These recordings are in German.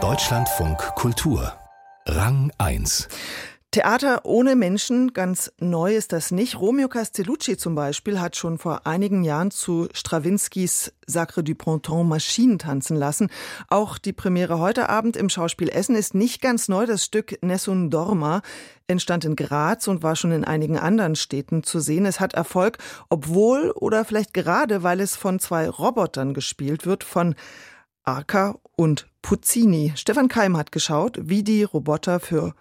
Deutschlandfunk Kultur Rang 1 Theater ohne Menschen, ganz neu ist das nicht. Romeo Castellucci zum Beispiel hat schon vor einigen Jahren zu Strawinskys Sacre du Printemps Maschinen tanzen lassen. Auch die Premiere heute Abend im Schauspiel Essen ist nicht ganz neu. Das Stück Nessun Dorma entstand in Graz und war schon in einigen anderen Städten zu sehen. Es hat Erfolg, obwohl oder vielleicht gerade, weil es von zwei Robotern gespielt wird, von Arca und Puccini. Stefan Keim hat geschaut, wie die Roboter für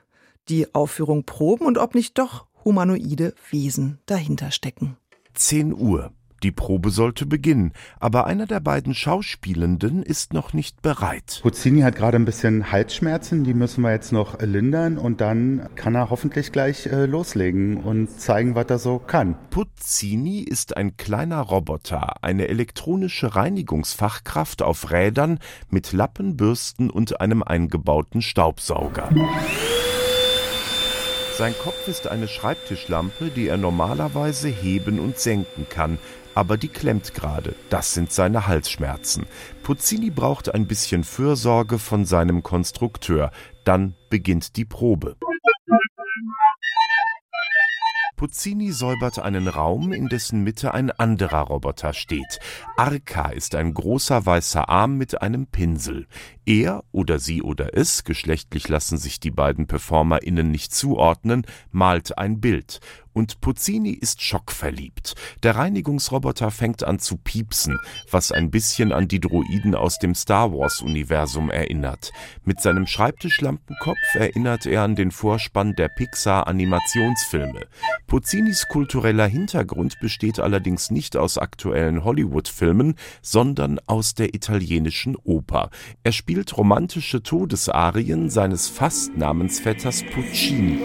die Aufführung proben und ob nicht doch humanoide Wesen dahinter stecken. 10 Uhr. Die Probe sollte beginnen, aber einer der beiden Schauspielenden ist noch nicht bereit. Puccini hat gerade ein bisschen Halsschmerzen, die müssen wir jetzt noch lindern und dann kann er hoffentlich gleich äh, loslegen und zeigen, was er so kann. Puccini ist ein kleiner Roboter, eine elektronische Reinigungsfachkraft auf Rädern mit Lappen, Bürsten und einem eingebauten Staubsauger. Sein Kopf ist eine Schreibtischlampe, die er normalerweise heben und senken kann, aber die klemmt gerade. Das sind seine Halsschmerzen. Puccini braucht ein bisschen Fürsorge von seinem Konstrukteur. Dann beginnt die Probe. Puccini säubert einen Raum, in dessen Mitte ein anderer Roboter steht. Arca ist ein großer weißer Arm mit einem Pinsel. Er oder sie oder es, geschlechtlich lassen sich die beiden PerformerInnen nicht zuordnen, malt ein Bild. Und Puccini ist schockverliebt. Der Reinigungsroboter fängt an zu piepsen, was ein bisschen an die Droiden aus dem Star Wars-Universum erinnert. Mit seinem Schreibtischlampenkopf erinnert er an den Vorspann der Pixar-Animationsfilme. Puccinis kultureller Hintergrund besteht allerdings nicht aus aktuellen Hollywood-Filmen, sondern aus der italienischen Oper. Er spielt romantische Todesarien seines Fastnamensvetters Puccini.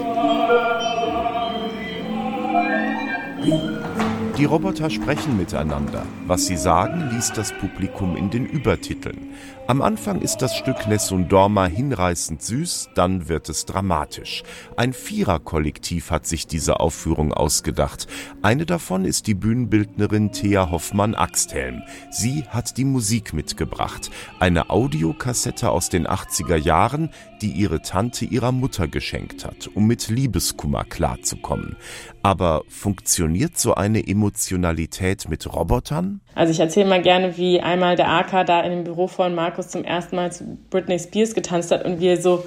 Die Roboter sprechen miteinander. Was sie sagen, liest das Publikum in den Übertiteln. Am Anfang ist das Stück Nessun Dorma hinreißend süß, dann wird es dramatisch. Ein Viererkollektiv hat sich diese Aufführung ausgedacht. Eine davon ist die Bühnenbildnerin Thea Hoffmann-Axthelm. Sie hat die Musik mitgebracht. Eine Audiokassette aus den 80er Jahren, die ihre Tante ihrer Mutter geschenkt hat, um mit Liebeskummer klarzukommen. Aber funktioniert so eine Emotionalität mit Robotern? Also ich erzähle mal gerne, wie einmal der AK da in dem Büro von Markus zum ersten Mal zu Britney Spears getanzt hat und wir so,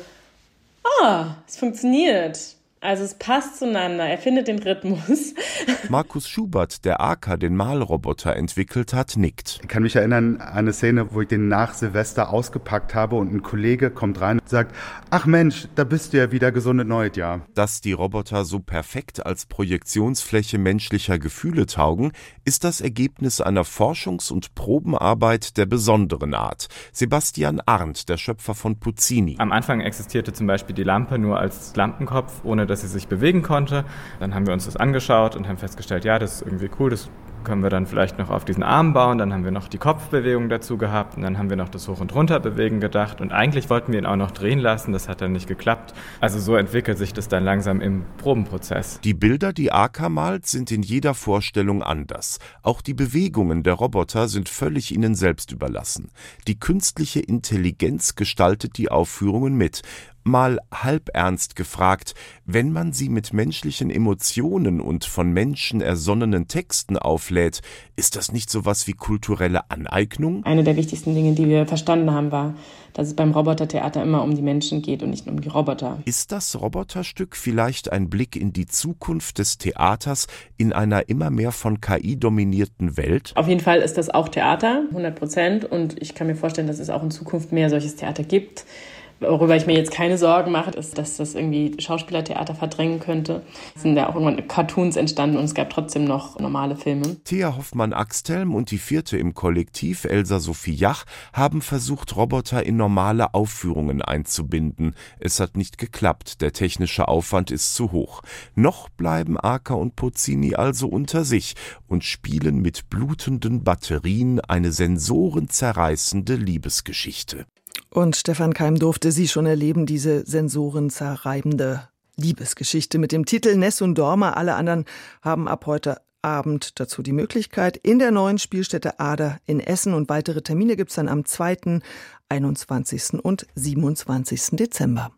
ah, es funktioniert. Also es passt zueinander, er findet den Rhythmus. Markus Schubert, der AK den Malroboter entwickelt hat, nickt. Ich kann mich erinnern an eine Szene, wo ich den nach Silvester ausgepackt habe und ein Kollege kommt rein und sagt, ach Mensch, da bist du ja wieder gesundet neues Jahr. Dass die Roboter so perfekt als Projektionsfläche menschlicher Gefühle taugen, ist das Ergebnis einer Forschungs- und Probenarbeit der besonderen Art. Sebastian Arndt, der Schöpfer von Puccini. Am Anfang existierte zum Beispiel die Lampe nur als Lampenkopf, ohne dass sie sich bewegen konnte. Dann haben wir uns das angeschaut und haben festgestellt, ja, das ist irgendwie cool, das können wir dann vielleicht noch auf diesen Arm bauen. Dann haben wir noch die Kopfbewegung dazu gehabt und dann haben wir noch das Hoch- und Runterbewegen gedacht. Und eigentlich wollten wir ihn auch noch drehen lassen, das hat dann nicht geklappt. Also so entwickelt sich das dann langsam im Probenprozess. Die Bilder, die Aka malt, sind in jeder Vorstellung anders. Auch die Bewegungen der Roboter sind völlig ihnen selbst überlassen. Die künstliche Intelligenz gestaltet die Aufführungen mit mal halb ernst gefragt, wenn man sie mit menschlichen Emotionen und von Menschen ersonnenen Texten auflädt, ist das nicht sowas wie kulturelle Aneignung? Eine der wichtigsten Dinge, die wir verstanden haben, war, dass es beim Robotertheater immer um die Menschen geht und nicht um die Roboter. Ist das Roboterstück vielleicht ein Blick in die Zukunft des Theaters in einer immer mehr von KI dominierten Welt? Auf jeden Fall ist das auch Theater, 100 Prozent. Und ich kann mir vorstellen, dass es auch in Zukunft mehr solches Theater gibt. Worüber ich mir jetzt keine Sorgen mache, ist, dass das irgendwie Schauspielertheater verdrängen könnte. Es sind ja auch irgendwann Cartoons entstanden und es gab trotzdem noch normale Filme. Thea Hoffmann-Axthelm und die vierte im Kollektiv, Elsa Sophie Jach, haben versucht, Roboter in normale Aufführungen einzubinden. Es hat nicht geklappt, der technische Aufwand ist zu hoch. Noch bleiben Acker und Puccini also unter sich und spielen mit blutenden Batterien eine sensorenzerreißende Liebesgeschichte. Und Stefan Keim durfte sie schon erleben, diese sensorenzerreibende Liebesgeschichte mit dem Titel Ness und Dorma. Alle anderen haben ab heute Abend dazu die Möglichkeit in der neuen Spielstätte Ader in Essen und weitere Termine gibt es dann am 2., 21. und 27. Dezember.